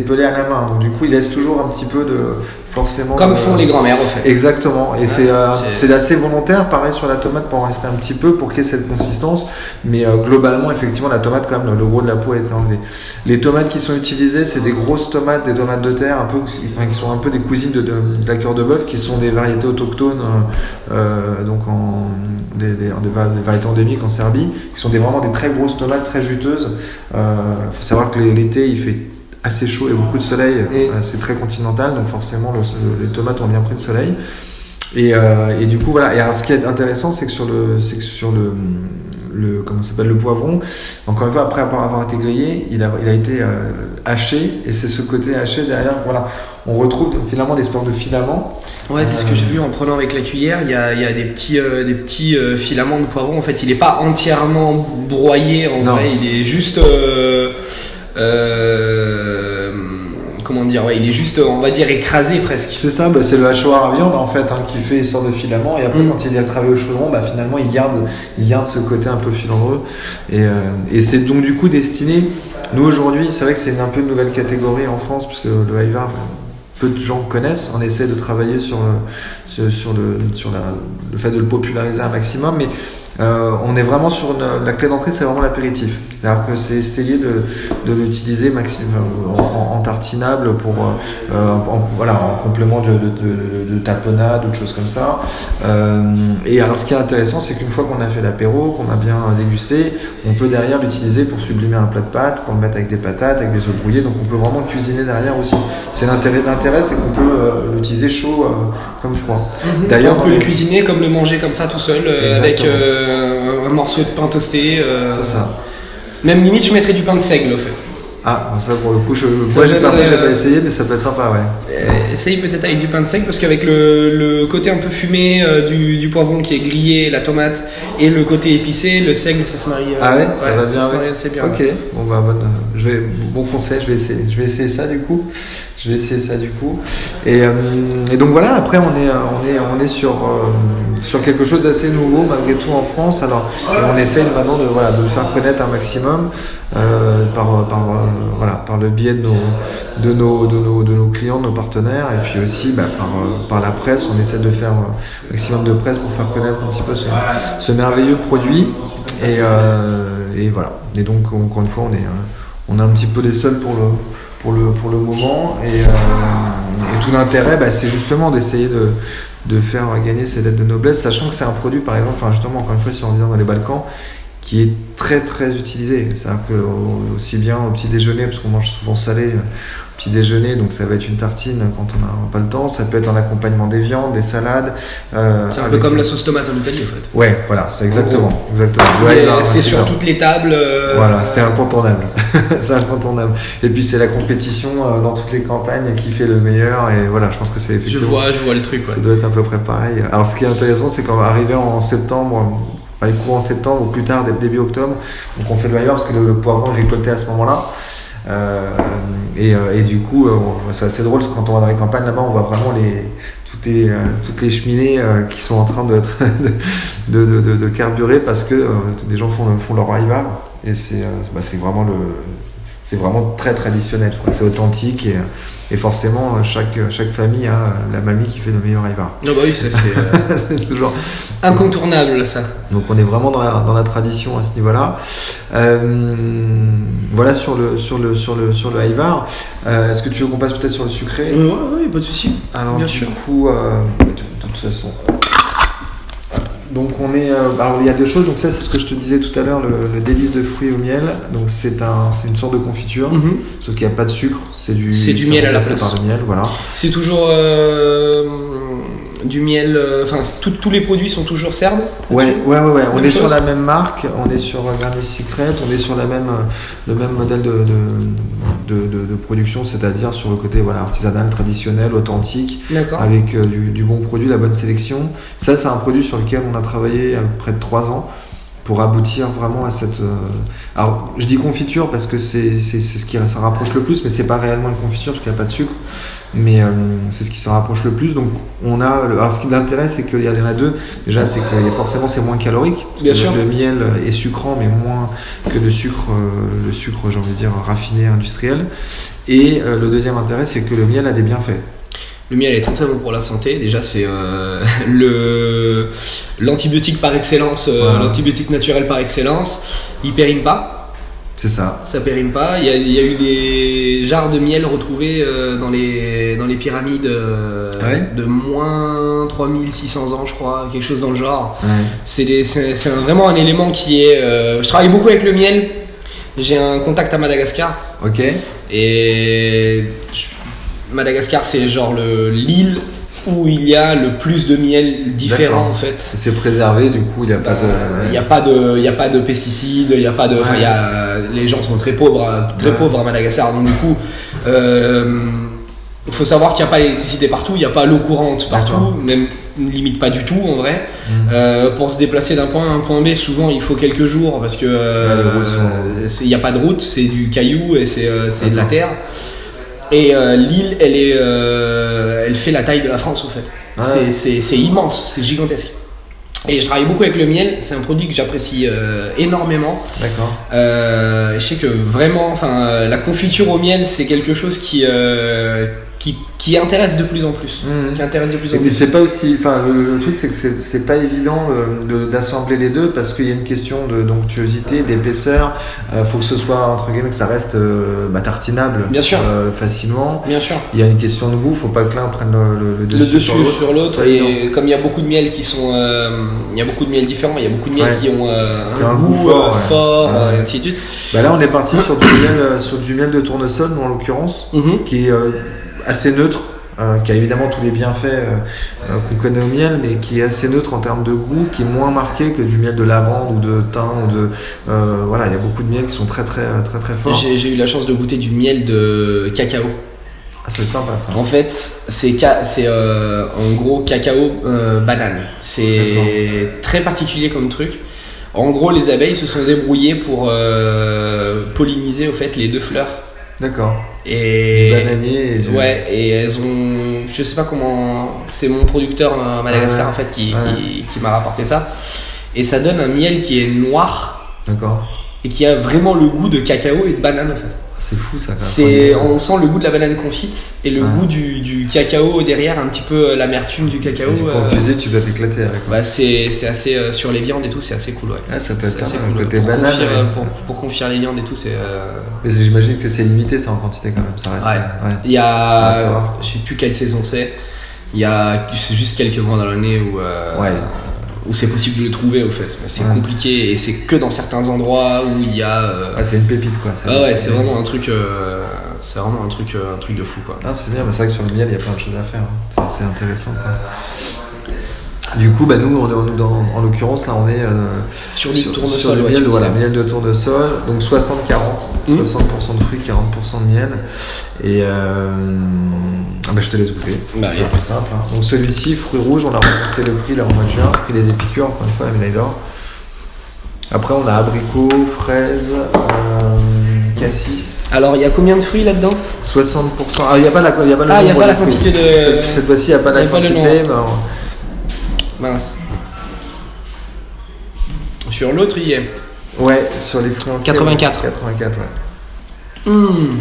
pelé à la main. Donc du coup, il laisse toujours un petit peu de forcément. Comme font les grands-mères, en fait. Exactement. Et euh, c'est assez volontaire, pareil sur la tomate pour en rester un petit peu, pour qu'il y ait cette consistance. Mais euh, globalement, effectivement, la tomate, quand même, le, gros de la peau a été enlevé. Les tomates qui sont utilisées, c'est des grosses tomates, des tomates de terre, un peu, qui sont un peu des cousines de, la cœur de bœuf, qui sont des variétés autochtones, euh, donc en, des, variétés endémiques en Serbie, qui sont des, vraiment des très grosses tomates, très juteuses. Il faut savoir que l'été, il fait assez chaud et beaucoup de soleil. Euh, c'est très continental, donc forcément les tomates ont bien pris le soleil. Et, euh, et, du coup voilà. Et alors ce qui est intéressant, c'est que sur le, c'est que sur le, le comment s'appelle le poivron, encore une fois après avoir été grillé, il a, il a été euh, haché et c'est ce côté haché derrière. Voilà, on retrouve finalement des sortes de filaments. Ouais, c'est ce que j'ai vu en prenant avec la cuillère. Il y a, il y a des petits, des petits filaments de poivron. En fait, il n'est pas entièrement broyé. En vrai, il est juste. Euh, comment dire, ouais, il est juste, on va dire, écrasé presque. C'est ça, bah, c'est le hachoir à viande en fait hein, qui fait une sorte de filament et après mm. quand il est travaillé au chaudron, bah, finalement il garde, il garde ce côté un peu filandreux et, euh, et c'est donc du coup destiné. Nous aujourd'hui, c'est vrai que c'est un peu une nouvelle catégorie en France puisque le Haïvar peu de gens connaissent. On essaie de travailler sur le, sur, le, sur le fait de le populariser un maximum, mais euh, on est vraiment sur la clé d'entrée, c'est vraiment l'apéritif. C'est-à-dire que c'est essayer de, de l'utiliser en, en, tartinable pour, euh, en, voilà, en complément de, de, de, tapenade ou de choses comme ça. Euh, et alors, ce qui est intéressant, c'est qu'une fois qu'on a fait l'apéro, qu'on a bien dégusté, on peut derrière l'utiliser pour sublimer un plat de pâtes, qu'on le mette avec des patates, avec des œufs brouillés. Donc, on peut vraiment cuisiner derrière aussi. C'est l'intérêt l'intérêt, c'est qu'on peut euh, l'utiliser chaud euh, comme froid. Mhm. D'ailleurs, on peut le cuisiner comme le manger comme ça tout seul, avec un morceau de pain toasté. c'est ça. Même limite, je mettrais du pain de seigle au fait. Ah, ça pour le coup, je, moi j'ai perso, j'ai pas essayé, mais ça peut être sympa, ouais. Euh, essaye peut-être avec du pain de seigle, parce qu'avec le, le, côté un peu fumé euh, du, du, poivron qui est grillé, la tomate, et le côté épicé, le seigle, ça se marie. Euh, ah ouais, ça va bien. Ça se marie assez bien. Ok, bon bah bonne, je vais, bon conseil, je vais essayer, je vais essayer ça du coup. Je vais essayer ça du coup. Et, et donc voilà, après on est, on est, on est sur, sur quelque chose d'assez nouveau malgré tout en France. Alors on essaye maintenant de, voilà, de le faire connaître un maximum. Euh, par, par, euh, voilà, par le biais de nos, de, nos, de, nos, de nos clients, de nos partenaires, et puis aussi bah, par, euh, par la presse. On essaie de faire un maximum de presse pour faire connaître un petit peu ce, ce merveilleux produit. Et, et, voilà. Et donc, encore une fois, on est, on est un petit peu les seuls pour le, pour le, pour le moment. Et, et tout l'intérêt, bah, c'est justement d'essayer de, de faire gagner ces lettres de noblesse, sachant que c'est un produit, par exemple, enfin justement, encore une fois, si on vient dans les Balkans, qui est très très utilisé. C'est-à-dire que aussi bien au petit déjeuner, parce qu'on mange souvent salé, petit déjeuner, donc ça va être une tartine quand on n'a pas le temps. Ça peut être en accompagnement des viandes, des salades. Euh, c'est un peu comme la sauce tomate en Italie en fait. Ouais, voilà, c'est exactement. exactement. c'est sur toutes les tables. Euh, voilà, c'est incontournable. c'est incontournable. Et puis c'est la compétition euh, dans toutes les campagnes qui fait le meilleur. Et voilà, je pense que c'est effectivement. Je vois, je vois le truc. Ouais. Ça doit être à peu près pareil. Alors ce qui est intéressant, c'est qu'en arrivant en septembre, enfin, en septembre ou plus tard, début octobre. Donc on fait le meilleur parce que le, poivron est récolté à ce moment-là. Euh, et, euh, et, du coup, euh, c'est assez drôle quand on va dans les campagnes là-bas, on voit vraiment les, toutes, les, toutes les cheminées qui sont en train de, de, de, de carburer parce que les gens font, font leur rival. Et c'est bah, vraiment le, vraiment très traditionnel, c'est authentique et, forcément chaque, chaque famille a la mamie qui fait le meilleur Ivar. Ah bah oui, c'est euh, toujours incontournable ça. Donc on est vraiment dans la, dans la tradition à ce niveau-là. Euh, voilà sur le sur le sur le sur le Ivar. Euh, est-ce que tu veux qu'on passe peut-être sur le sucré? Oui, ouais, pas de souci. Alors Bien du sûr. coup, de, de toute façon, donc on est, euh, alors il y a deux choses. Donc ça c'est ce que je te disais tout à l'heure, le, délice de fruits au miel. Donc c'est un, c'est une sorte de confiture, Mhm. sauf qu'il n'y a pas de sucre. C'est du, C'est du miel à la place. par le miel, voilà. C'est toujours euh, du miel. euh, Enfin, tous les produits sont toujours serbes. Ouais, ouais, ouais, ouais. On est sur la même marque, on est sur euh, Garnier Secret, on est sur la même, euh, le même modèle de, de, de, de- de production, c'est-à-dire sur le côté voilà, artisanal, traditionnel, authentique, avec euh, du, du bon produit, la bonne sélection. Ça, c'est un produit sur lequel on a travaillé près de trois ans pour aboutir vraiment à cette. euh, Alors, je dis confiture parce que c'est ce qui ça rapproche le plus, mais c'est pas réellement une confiture parce qu'il n'y a pas de sucre. Mais euh, c'est ce qui se rapproche le plus. Donc, on a. le- Alors, ce qui l'intéresse, c'est qu'il y en a deux. Déjà, c'est que forcément, c'est moins calorique. Parce Bien que sûr. Le miel est sucrant, mais moins que de sucre, euh, le sucre, j'ai envie de dire, raffiné, industriel. Et euh, le deuxième intérêt, c'est que le miel a des bienfaits. Le miel est très très bon pour la santé. Déjà, c'est euh, le l'antibiotique par excellence, euh, Voilà. l'antibiotique naturel par excellence. Il périme pas. C'est ça. Ça périme pas. Il y, a, il y a eu des jarres de miel retrouvés euh, dans les dans les pyramides euh, Ah ouais de moins 3600 ans, je crois, quelque chose dans le genre. Ouais. C'est vraiment un élément qui est. je travaille beaucoup avec le miel. J'ai un contact à Madagascar Ok. et je- Madagascar c'est genre le l'île où il y a le plus de miel différent en fait. C'est préservé, du coup, il n'y a pas de. Il n'y a pas de, il y a pas de pesticides, il y a pas de, Ouais. y a, les gens sont très pauvres, à- très Ouais. pauvres à Madagascar, donc du coup, euh, il faut savoir qu'il n'y a pas l'électricité partout, il n'y a pas l'eau courante partout, même limite pas du tout en vrai. Mm. Euh, pour se déplacer d'un point A à un point B, souvent il faut quelques jours parce que euh, il n'y a pas de route, c'est du caillou et c'est euh, c'est de la terre. Et euh, l'île, elle est, euh, elle fait la taille de la France en fait. Ouais. C'est- immense, c'est gigantesque. Et je travaille beaucoup avec le miel, c'est un produit que j'apprécie euh, énormément. D'accord. Je sais que vraiment, enfin, la confiture au miel, c'est quelque chose qui, qui, qui intéresse de plus en plus. Mhm. Qui intéresse de plus en plus. c'est pas aussi. Enfin, le, le truc, c'est que c'est pas évident euh, de- d'assembler les deux parce qu'il y a une question de d'onctuosité, d'épaisseur. Euh, faut que ce soit, entre guillemets, que ça reste euh, bah, tartinable Bien sûr. euh, facilement. Bien sûr. Il y a une question de goût, faut pas que l'un prenne le, dessus, le dessus sur l'autre évident. comme il y a beaucoup de miels qui sont il y a beaucoup de miels différents il y a beaucoup de miels Ouais. qui ont un, goût, goût fort, ouais. fort, Ouais. et ainsi de suite Bah là, on est parti sur du miel, sur du miel de tournesol, en l'occurrence, Mhm. qui est assez neutre. euh, qui a évidemment tous les bienfaits euh, euh, qu'on connaît au miel, mais qui est assez neutre en termes de goût, qui est moins marqué que du miel de lavande ou de thym ou de euh, voilà, il y a beaucoup de miels qui sont très très très très forts. j'ai j'ai eu la chance de goûter du miel de cacao Ah, ça va être sympa ça. en fait c'est en gros cacao banane c'est très particulier comme truc en gros les abeilles se sont débrouillées pour polliniser au fait les deux fleurs D'accord. et Du bananier et du... Ouais, et elles ont. Je sais pas comment. C'est mon producteur à Madagascar Ouais. en fait qui, Ouais. qui, qui m'a rapporté ça. Et ça donne un miel qui est noir D'accord. et qui a vraiment le goût de cacao et de banane en fait. C'est fou ça. C'est, on sent le goût de la banane confite et le Ouais. goût du, du cacao derrière, un petit peu euh, l'amertume du cacao. En euh, tu dois t'éclater avec. bah, c'est, c'est assez. euh, sur les viandes et tout, c'est assez cool. Ouais. Ah, ça peut être assez cool. Côté pour, banane. confire, ouais. euh, pour, pour confire les viandes et tout, c'est. euh, j'imagine que c'est limité ça en quantité quand même. Ça reste. Ouais. Il y a, voir. je sais plus quelle saison c'est. Il y a c'est juste quelques mois dans l'année où euh, Ouais. Où c'est possible de le trouver au fait. C'est Ouais. compliqué et c'est que dans certains endroits où il y a. euh, Ah, c'est une pépite quoi. ah ouais, c'est vraiment un truc, euh, c'est vraiment un truc, euh, un truc de fou quoi. Ah, c'est bien, mais c'est vrai que sur le miel, il y a plein de choses à faire. hein. C'est c'est intéressant. Quoi. Du coup, bah, nous, on dans- en l'occurrence, là, on est euh, Sur du sur, tournesol, sur ouais, miel, voilà, miel de tournesol, donc 60-40, Mhm. 60% de fruits, 40% de miel. Et bah, je te laisse goûter, Bah, c'est plus simple. hein. Donc celui-ci, fruits rouges, on a remonté le prix là au mois de juin, prix des épicures, encore une fois, la médaille d'or. Après, on a abricot, fraise, euh, cassis, Alors il y a combien de fruits là-dedans? 60%. Ah, il n'y a pas la, y a pas le Ah, il y a nombre pas la de fruits. quantité de- Cette, cette fois-ci, il n'y a pas la y a pas le quantité. mais on- Mince. Sur l'autre il y est. Ouais, sur les fruits entiers. 84. 84, ouais. Hmm.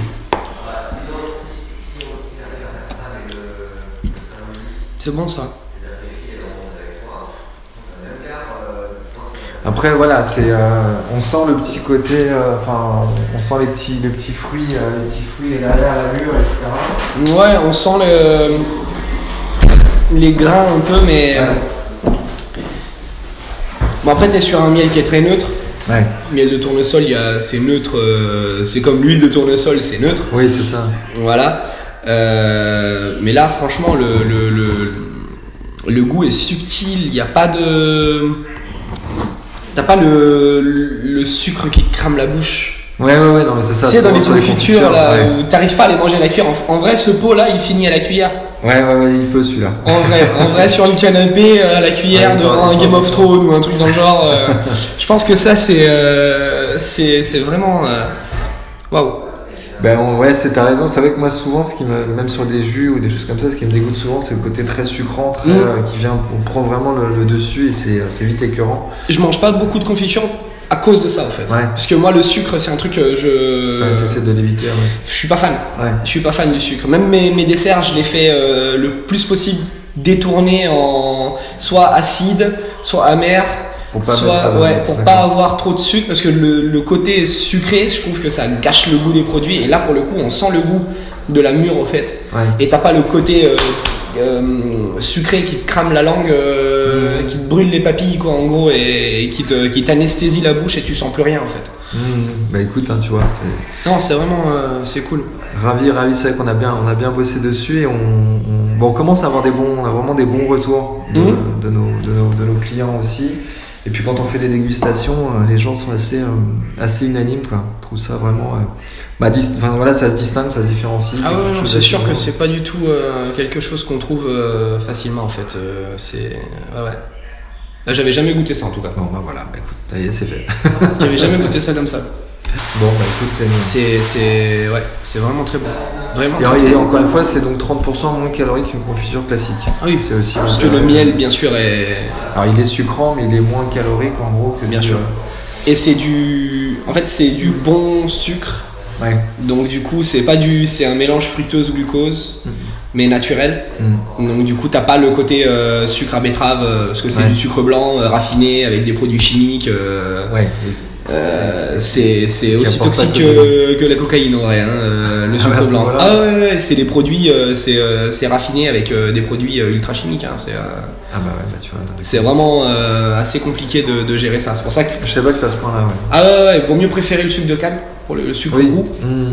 C'est bon ça. Après, voilà, c'est, euh, on sent le petit côté, euh, enfin, on sent les petits, les petits fruits, euh, les petits fruits, les derrière la mûre, etc. Ouais, on sent le... les grains un peu, mais. Bon, après, t'es sur un miel qui est très neutre. Ouais, Miel de tournesol, c'est neutre, euh, c'est comme l'huile de tournesol, c'est neutre. oui, c'est ça. Voilà. Euh, mais là, franchement, le, le, le, le goût est subtil. Il n'y a pas de. T'as pas le, le sucre qui crame la bouche. Ouais, ouais, ouais, non, mais c'est ça. Sais, dans les confitures, là, ouais. où t'arrives pas à les manger à la cuillère. En, en vrai, ce pot là, il finit à la cuillère. ouais, ouais, ouais, il peut celui-là. En vrai, en vrai sur le canapé, euh, à la cuillère, Ouais, devant un Game of Thrones ou un truc dans le genre. euh, je pense que ça, c'est euh, c'est c'est vraiment. Waouh. Ben on- ouais, c'est t'as raison. C'est vrai que moi souvent, ce qui me, même sur des jus ou des choses comme ça, ce qui me dégoûte souvent, c'est le côté très sucrant, très, Mm. euh, qui vient, on prend vraiment le, le dessus et c'est, c'est vite écœurant. Je mange pas beaucoup de confiture à cause de ça en fait. Ouais. Parce que moi, le sucre, c'est un truc que je. Ouais, t'essaies de l'éviter. Ouais. Je suis pas fan. Ouais. Je suis pas fan du sucre. Même mes, mes desserts, je les fais euh, le plus possible détourner en soit acide, soit amer. Pour pas soit euh, ouais pour pas avoir trop de sucre parce que le, le côté sucré je trouve que ça gâche le goût des produits et là pour le coup on sent le goût de la mûre au fait Ouais. et t'as pas le côté euh, euh, sucré qui te crame la langue euh, Mhm. qui te brûle les papilles quoi en gros et, et qui te qui t'anesthésie la bouche et tu sens plus rien en fait Mmh, bah écoute, hein, tu vois, c'est non c'est vraiment euh, c'est cool ravi, ravi. C'est vrai qu'on a bien, on a bien bossé dessus et on, on- bon, on commence à avoir des bons, on a vraiment des bons retours de, de nos, de, nos, de nos clients aussi. Et puis quand on fait des dégustations, euh, les gens sont assez, euh, assez unanimes, quoi. Je trouve ça vraiment, euh, bah, enfin voilà, ça se distingue, ça se différencie. ah ouais c'est sûr que c'est pas du tout euh, quelque chose qu'on trouve euh, facilement en fait Euh, c'est ouais ouais Là, j'avais jamais goûté ça en tout cas Bon bah voilà, bah, écoute, ça y est, c'est fait. j'avais jamais goûté ça comme ça Bon bah écoute. C'est, c'est, ouais, c'est vraiment très bon. Vraiment. Et, encore une fois, c'est donc 30% moins calorique qu'une confiture classique. Ah oui, C'est aussi parce que le miel, bien sûr, est. Alors il est sucrant, mais il est moins calorique en gros que Bien du- sûr. Et c'est du. En fait, c'est du bon sucre Ouais. Donc du coup, c'est pas du, c'est un mélange fructose glucose, mais naturel. Mm. Donc du coup, t'as pas le côté euh, sucre à betterave euh, parce que c'est Ouais. du sucre blanc euh, raffiné avec des produits chimiques. Ouais. Euh, c'est aussi toxique que la cocaïne en vrai, hein, euh, le Ah, sucre blanc. Ah ouais, c'est des produits, euh, c'est raffiné avec des produits ultra chimiques. Hein, c'est Ah bah ouais, bah tu vois. non, c'est vraiment euh, assez compliqué de, de gérer ça. C'est pour ça que Je sais pas que c'est à ce point-là, ouais. ah ouais, ouais, ouais, vaut mieux préférer le sucre de canne pour le, le sucre roux. Mm.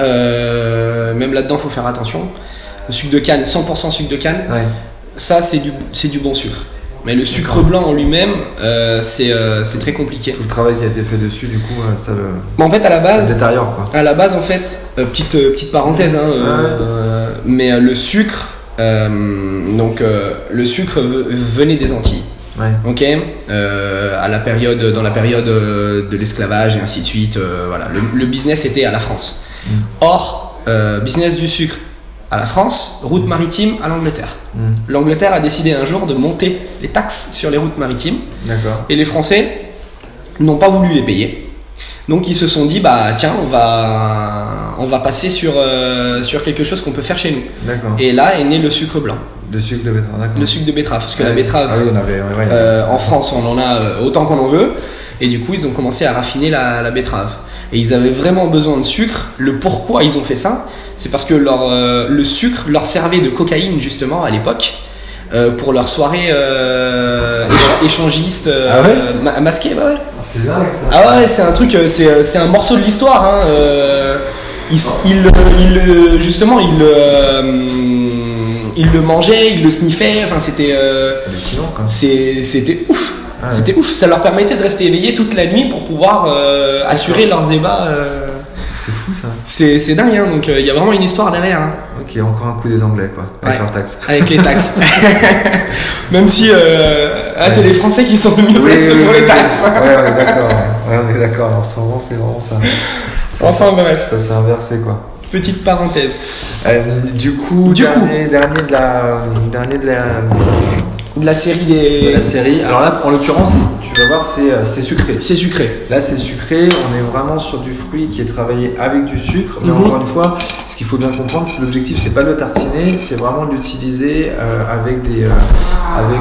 Euh, même là-dedans, faut faire attention. Le sucre de canne, 100% sucre de canne, Ouais. ça c'est du, c'est du bon sucre. Mais le sucre blanc en lui-même, euh, c'est euh, c'est très compliqué. Tout le travail qui a été fait dessus, du coup, euh, ça le Mais en fait, à la ça base, détériore, quoi. à la base, en fait, euh, petite, petite parenthèse, hein, mais le sucre, donc le sucre ve- venait des Antilles. Ouais. Ok, à la période, dans la période de l'esclavage et ainsi de suite, voilà, le, le business était à la France. Mm. Or, business du sucre à la France, route maritime à l'Angleterre. Mm. L'Angleterre a décidé un jour de monter les taxes sur les routes maritimes D'accord. et les Français n'ont pas voulu les payer. Donc ils se sont dit bah tiens on va on va passer sur euh, sur quelque chose qu'on peut faire chez nous. D'accord. Et là est né le sucre blanc, Le sucre de betterave, d'accord. le sucre de betterave parce que la Ouais. betterave Ah oui, on avait. Ouais, ouais. euh, en France, on en a euh, autant qu'on en veut. Et du coup, ils ont commencé à raffiner la, la betterave. Et ils avaient vraiment besoin de sucre. Le pourquoi ils ont fait ça, c'est parce que leur, euh, le sucre leur servait de cocaïne justement à l'époque. euh, pour leur soirée euh, écha- échangiste euh, Ah ouais ma- masquée, bah ouais. C'est. Ah ouais, c'est un truc, c'est, c'est un morceau de l'histoire. Hein. il, s- il, il, justement, il, il le mangeait, il le sniffait. Enfin, c'était, c'était ouf. Ah ouais. C'était ouf. Ça leur permettait de rester éveillés toute la nuit pour pouvoir assurer leurs ébats. C'est fou, ça. c'est, c'est dingue. Hein. Donc, euh, il y a vraiment une histoire derrière. hein, Ok, encore un coup des Anglais, quoi. Avec Ouais. leurs taxes. avec les taxes. Même si euh, ah, c'est les Français qui sont le mieux placés pour les taxes. Ouais, on est d'accord. Ouais, on est d'accord. En ce moment, c'est vraiment ça. Ça, Enfin bref, Ça s'est inversé, quoi. petite parenthèse. Euh, du coup, Du coup. dernier, dernier de la, dernier de la, De la série des. de la série. Alors là, en l'occurrence, tu vas voir, c'est, euh, c'est sucré. C'est sucré. Là, c'est sucré. On est vraiment sur du fruit qui est travaillé avec du sucre. Mais Mhm. encore une fois, ce qu'il faut bien comprendre, c'est l'objectif, c'est pas de le tartiner, c'est vraiment de l'utiliser euh, avec des, euh, avec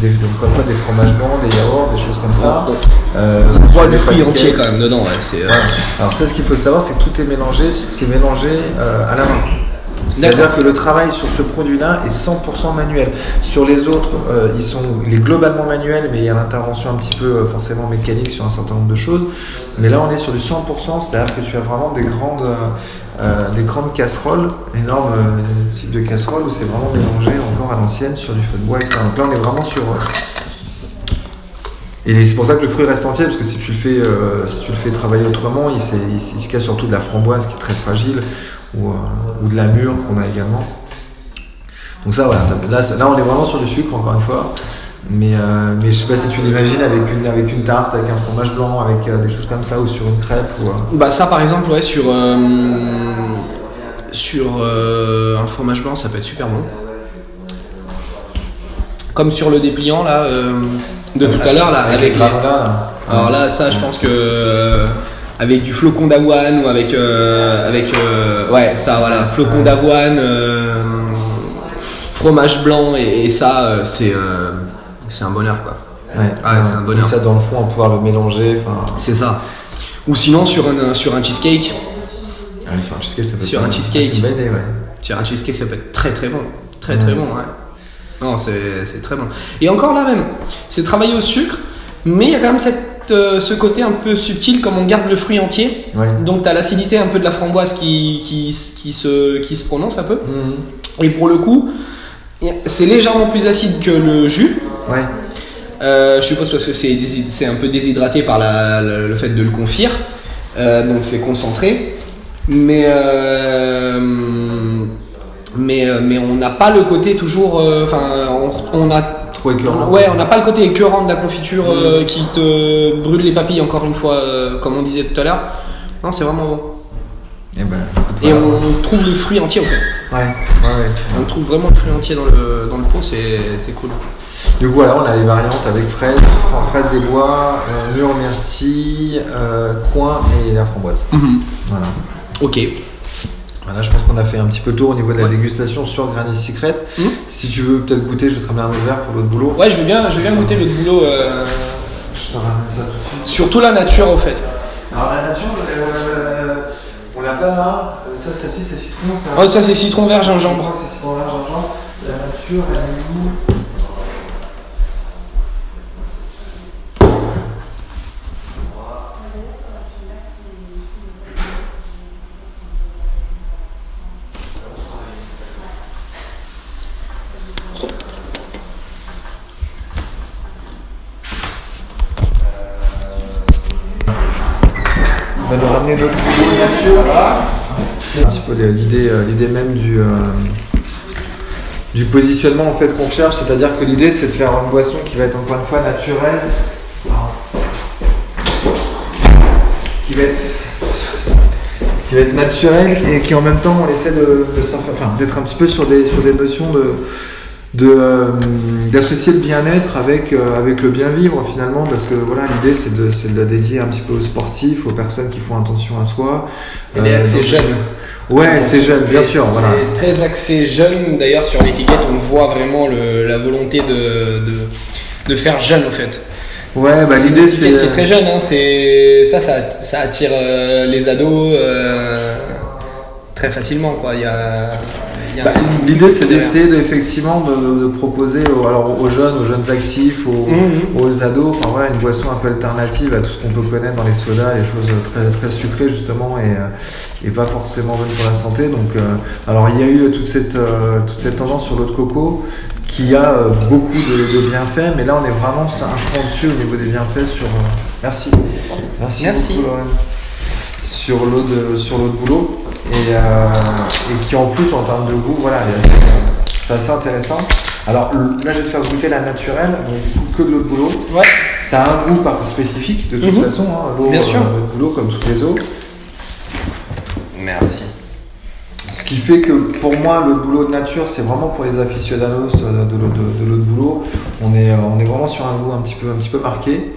des, des, encore une fois, des fromages blancs, des yaourts, des choses comme ça. On voit des le fruit entier quand même dedans. Ouais. Alors ça, ce qu'il faut savoir, c'est que tout est mélangé, c'est mélangé à la main. C'est-à-dire que le travail sur ce produit-là est 100% manuel. Sur les autres, euh, ils sont il est globalement manuel, mais il y a l'intervention un petit peu euh, forcément mécanique sur un certain nombre de choses. Mais là, on est sur du 100%, c'est-à-dire que tu as vraiment des grandes, euh, des grandes casseroles, énormes types de casseroles où c'est vraiment mélangé encore à l'ancienne sur du feu de bois, etc. Donc là, on est vraiment sur et c'est pour ça que le fruit reste entier, parce que si tu le fais, euh, si tu le fais travailler autrement, il, s'est- il, il se casse surtout de la framboise qui est très fragile, ou, euh, ou de la mûre qu'on a également. Donc ça, voilà. Là, on est vraiment sur du sucre, encore une fois. Mais, euh, mais je sais pas si tu l'imagines avec une, avec une tarte, avec un fromage blanc, avec euh, des choses comme ça, ou sur une crêpe. Ou, euh, Bah ça par exemple ouais sur sur un fromage blanc ça peut être super bon. Comme sur le dépliant là de tout à l'heure là avec les- granolas, là. Alors là ça je pense que avec du flocon d'avoine ou avec euh, avec euh, ouais ça voilà flocon d'avoine euh, fromage blanc et, et ça c'est c'est un bonheur quoi. Ouais, Ah, c'est un bonheur. Comme ça, dans le fond, on pouvoir le mélanger. C'est ça. Ou sinon sur un sur un cheesecake ouais, sur un cheesecake, ça peut être Sur un cheesecake. Une idée, ouais. Sur un cheesecake, ça peut être très très bon. Très très bon, ouais. Non, c'est c'est très bon. Et encore là même, c'est travaillé au sucre, mais il y a quand même cette, euh, ce côté un peu subtil comme on garde le fruit entier. Ouais. Donc tu as l'acidité un peu de la framboise qui, qui, qui, se, qui se prononce un peu. Mhm. Et pour le coup, c'est légèrement plus acide que le jus. Ouais. Euh, je suppose parce que c'est un peu déshydraté par la- le, le fait de le confire, Euh, donc c'est concentré. Mais mais mais on n'a pas le côté toujours. Enfin, on, on a Trop écœurant. ouais, on n'a pas le côté écœurant de la confiture euh, qui te brûle les papilles. Encore une fois, euh, comme on disait tout à l'heure. Non, c'est vraiment bon. Et, ben, Et voilà. on trouve le fruit entier en fait. Ouais, ouais, ouais. On trouve vraiment le fruit entier dans le dans le pot. C'est c'est cool. Du coup, voilà, on a les variantes avec fraise, fraise des bois, euh, mûre myrtille, euh, coin et la framboise. Voilà. Ok. Voilà, je pense qu'on a fait un petit peu le tour au niveau de la dégustation sur Granny Secret. Mhm. Si tu veux peut-être goûter, je vais te ramener un autre verre pour l'autre boulot. Ouais, je veux bien, je veux bien goûter le boulot. euh, Je te ramène ça tout de suite. surtout la nature, au fait. Alors la nature, euh, on l'a pas là. Euh, Ça, ça, si, c'est citron. Ça, Oh, ça, c'est citron vert gingembre. c'est citron vert, gingembre. La nature, elle est où On va nous ramener notre boulot nature. Un petit peu l'idée, euh, l'idée même du, euh, du positionnement en fait qu'on cherche, c'est-à-dire que l'idée c'est de faire une boisson qui va être encore une fois naturelle, qui va être, qui va être naturelle et qui en même temps on essaie de, d'être un petit peu sur des, sur des notions de euh, d'associer le bien-être avec, euh, avec le bien vivre finalement parce que voilà l'idée c'est de, la dédier un petit peu aux sportifs, aux personnes qui font attention à soi. Elle est Euh, donc- jeune. Ouais, c'est jeune, bien sûr, voilà. elle est très axée jeune. D'ailleurs, sur l'étiquette, on voit vraiment le- la volonté de, de, de faire jeune, en fait. Ouais, bah l'idée c'est. qui est très jeune. Hein. C'est ça, ça, ça attire euh, les ados euh, très facilement, quoi. Il y a Bah, L'idée c'est d'essayer de, effectivement de, proposer aux, alors, aux jeunes, aux jeunes actifs, aux, Mhm. aux ados, enfin voilà une boisson un peu alternative à tout ce qu'on peut connaître dans les sodas, les choses très, très sucrées justement et, euh, et pas forcément bonnes pour la santé. Donc, euh, alors il y a eu toute cette, euh, toute cette tendance sur l'eau de coco qui a euh, beaucoup de, de bienfaits, mais là on est vraiment un cran dessus au niveau des bienfaits sur. merci. Merci. Merci. beaucoup. Sur l'eau de sur l'eau de boulot et, euh, et qui en plus en termes de goût, voilà, c'est assez intéressant. Alors là je vais te faire goûter la naturelle, donc du coup que de l'eau de boulot. Ouais. Ça a un goût par spécifique de toute Mhm. façon, hein, l'eau Bien sûr. euh, de boulot comme toutes les eaux. Merci. Ce qui fait que pour moi, l'eau de boulot de nature, c'est vraiment pour les aficionados euh, de l'eau de, de de boulot. On est, on est vraiment sur un goût un petit peu, un petit peu marqué.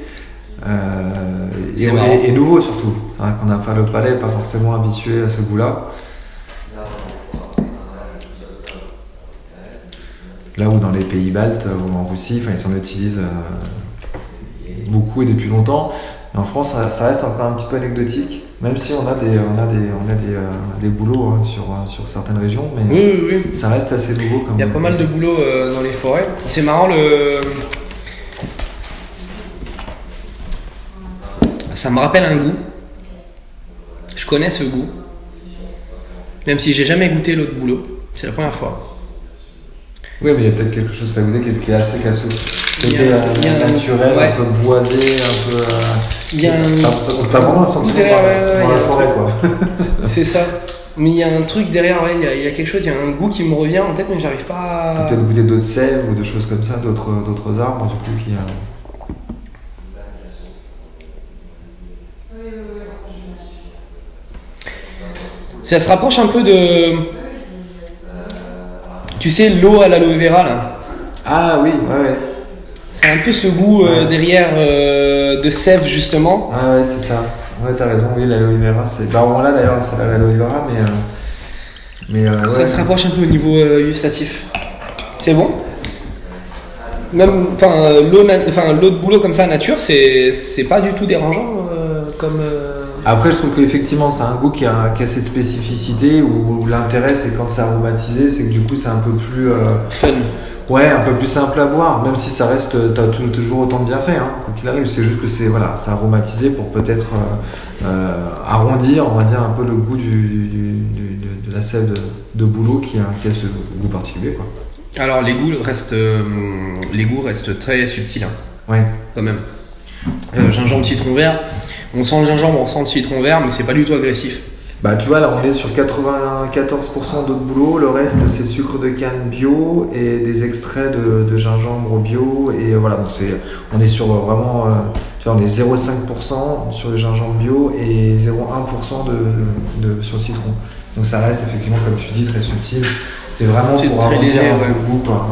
Euh, et nouveau surtout. N'a pas le palais, pas forcément habitué à ce goût-là. Là où dans les pays baltes ou en Russie, ils s'en utilisent euh, beaucoup et depuis longtemps. Et en France, ça, ça reste encore un petit peu anecdotique, même si on a des, on a des, on a des, euh, des boulots hein, sur, euh, sur certaines régions, mais Oui, oui, oui. ça reste assez nouveau. Comme Il y a pas mal de boulot euh, dans les forêts. C'est marrant le. Ça me rappelle un goût. Je connais ce goût. Même si j'ai jamais goûté l'eau de boulot. C'est la première fois. Oui, mais il y a peut-être quelque chose à dire qui est- assez casseux. A un- naturel, ouais. un peu boisé, un peu. euh, Il y a un- T'as vraiment un sentiment Ouais, dans, ouais, dans la forêt, quoi. C'est ça. Mais il y a un truc derrière, ouais, il y, a- il y a quelque chose, il y a un goût qui me revient en tête, mais j'arrive pas à. Peut-être goûter d'autres sèves ou de choses comme ça, d'autres d'autres arbres, du coup, qui. euh, Ça se rapproche un peu de. Tu sais, l'eau à l'aloe vera là. Ah oui, ouais, ouais. C'est un peu ce goût euh, Ouais. derrière euh, de sève justement. Ah ouais, c'est ça. Ouais, t'as raison, oui, l'aloe vera, c'est. Bah, on l'a d'ailleurs, c'est l'aloe vera, mais. euh, Mais euh, Ça se rapproche un peu au niveau gustatif. C'est bon? Même, enfin, l'eau, na- de boulot comme ça, nature, c'est, pas du tout dérangeant comme. Euh, Après, je trouve qu'effectivement, c'est un goût qui a, qui a cette spécificité où, où l'intérêt, c'est quand c'est aromatisé, c'est que du coup, c'est un peu plus. euh, fun. Ouais, un peu plus simple à boire, même si ça reste, t'as tou- toujours autant de bienfaits, hein, quoi qu'il arrive. C'est juste que c'est voilà, c'est aromatisé pour peut-être euh, euh, arrondir, on va dire, un peu le goût du, du- du- de, de la sève de, de boulot qui a, qui a ce goût particulier, quoi. Alors, les goûts restent, euh, les goûts restent très subtils, hein, Ouais. quand même. Euh, gingembre, citron vert. On sent le gingembre, on sent le citron vert, mais c'est pas du tout agressif. Bah, tu vois, là, on est sur 94% d'eau de boulot. Le reste, c'est sucre de canne bio et des extraits de, de gingembre bio. Et euh, voilà, donc c'est, on est sur euh, vraiment, euh, tu vois, on est 0,5% sur le gingembre bio et 0,1% de, de- sur le citron. Donc ça reste effectivement, comme tu dis, très subtil. C'est vraiment C'est pour très léger, un peu ouais. le goût. quoi.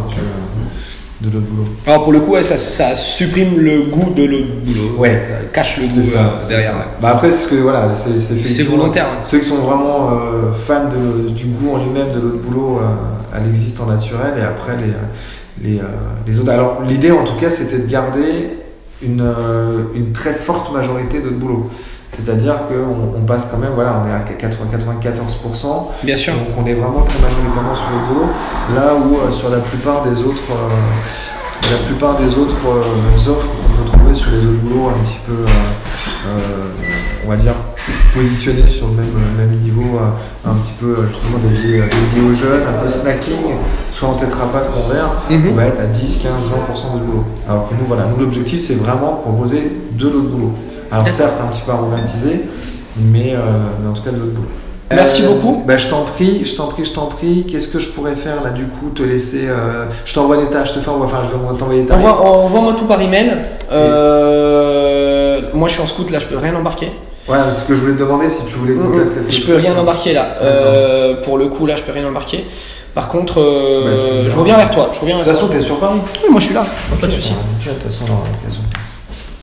De l'autre boulot. Alors pour le coup, ouais, ça, ça supprime le goût de l'autre boulot. Ouais. Ça cache le goût ça, euh, derrière. ça. ouais. Bah après, c'est que voilà, c'est c'est C'est effectivement- volontaire. hein. Ceux qui sont vraiment euh, fans de- du goût en lui-même de l'autre boulot, euh, elle existe en naturel et après les, les, euh, les autres. Alors l'idée en tout cas c'était de garder une, euh, une très forte majorité d'autres boulot. C'est-à-dire qu'on on passe quand même, voilà, on est à 80 94%, Bien sûr. donc on est vraiment très majoritairement sur le boulot, là où euh, sur la plupart des autres, euh, la plupart des autres euh, offres qu'on peut trouver sur les autres boulots un petit peu, on va dire, positionnés sur le même, même niveau, un petit peu justement dédié, aux jeunes, un peu snacking, soit en tétrapack ou en verre, Mhm. on va être à 10, 15, 20% de boulot. Alors que nous, voilà, nous l'objectif c'est vraiment proposer de l'autre boulot. Alors certes un petit peu aromatisé, mais, euh, mais en tout cas de l'autre boulot. Merci Euh, beaucoup. Bah, je t'en prie, je t'en prie, je t'en prie. Qu'est-ce que je pourrais faire là du coup Te laisser. euh, je t'envoie les tâches, je te fais envoyer- enfin je vais t'envoyer les tâches. Envoie- Envoie-moi tout par email. Euh, moi, je suis en scout là, je peux rien embarquer. Ouais, c'est ce que je voulais te demander si tu voulais qu'on te laisse quelque Je peux rien embarquer là. Pour le coup, là, je peux rien embarquer. Par contre, Bah, je reviens vers toi. Je reviens De toute façon, t'es sur Paris. Oui, moi, je suis là. Pas de souci. De toute façon, on aura l'occasion.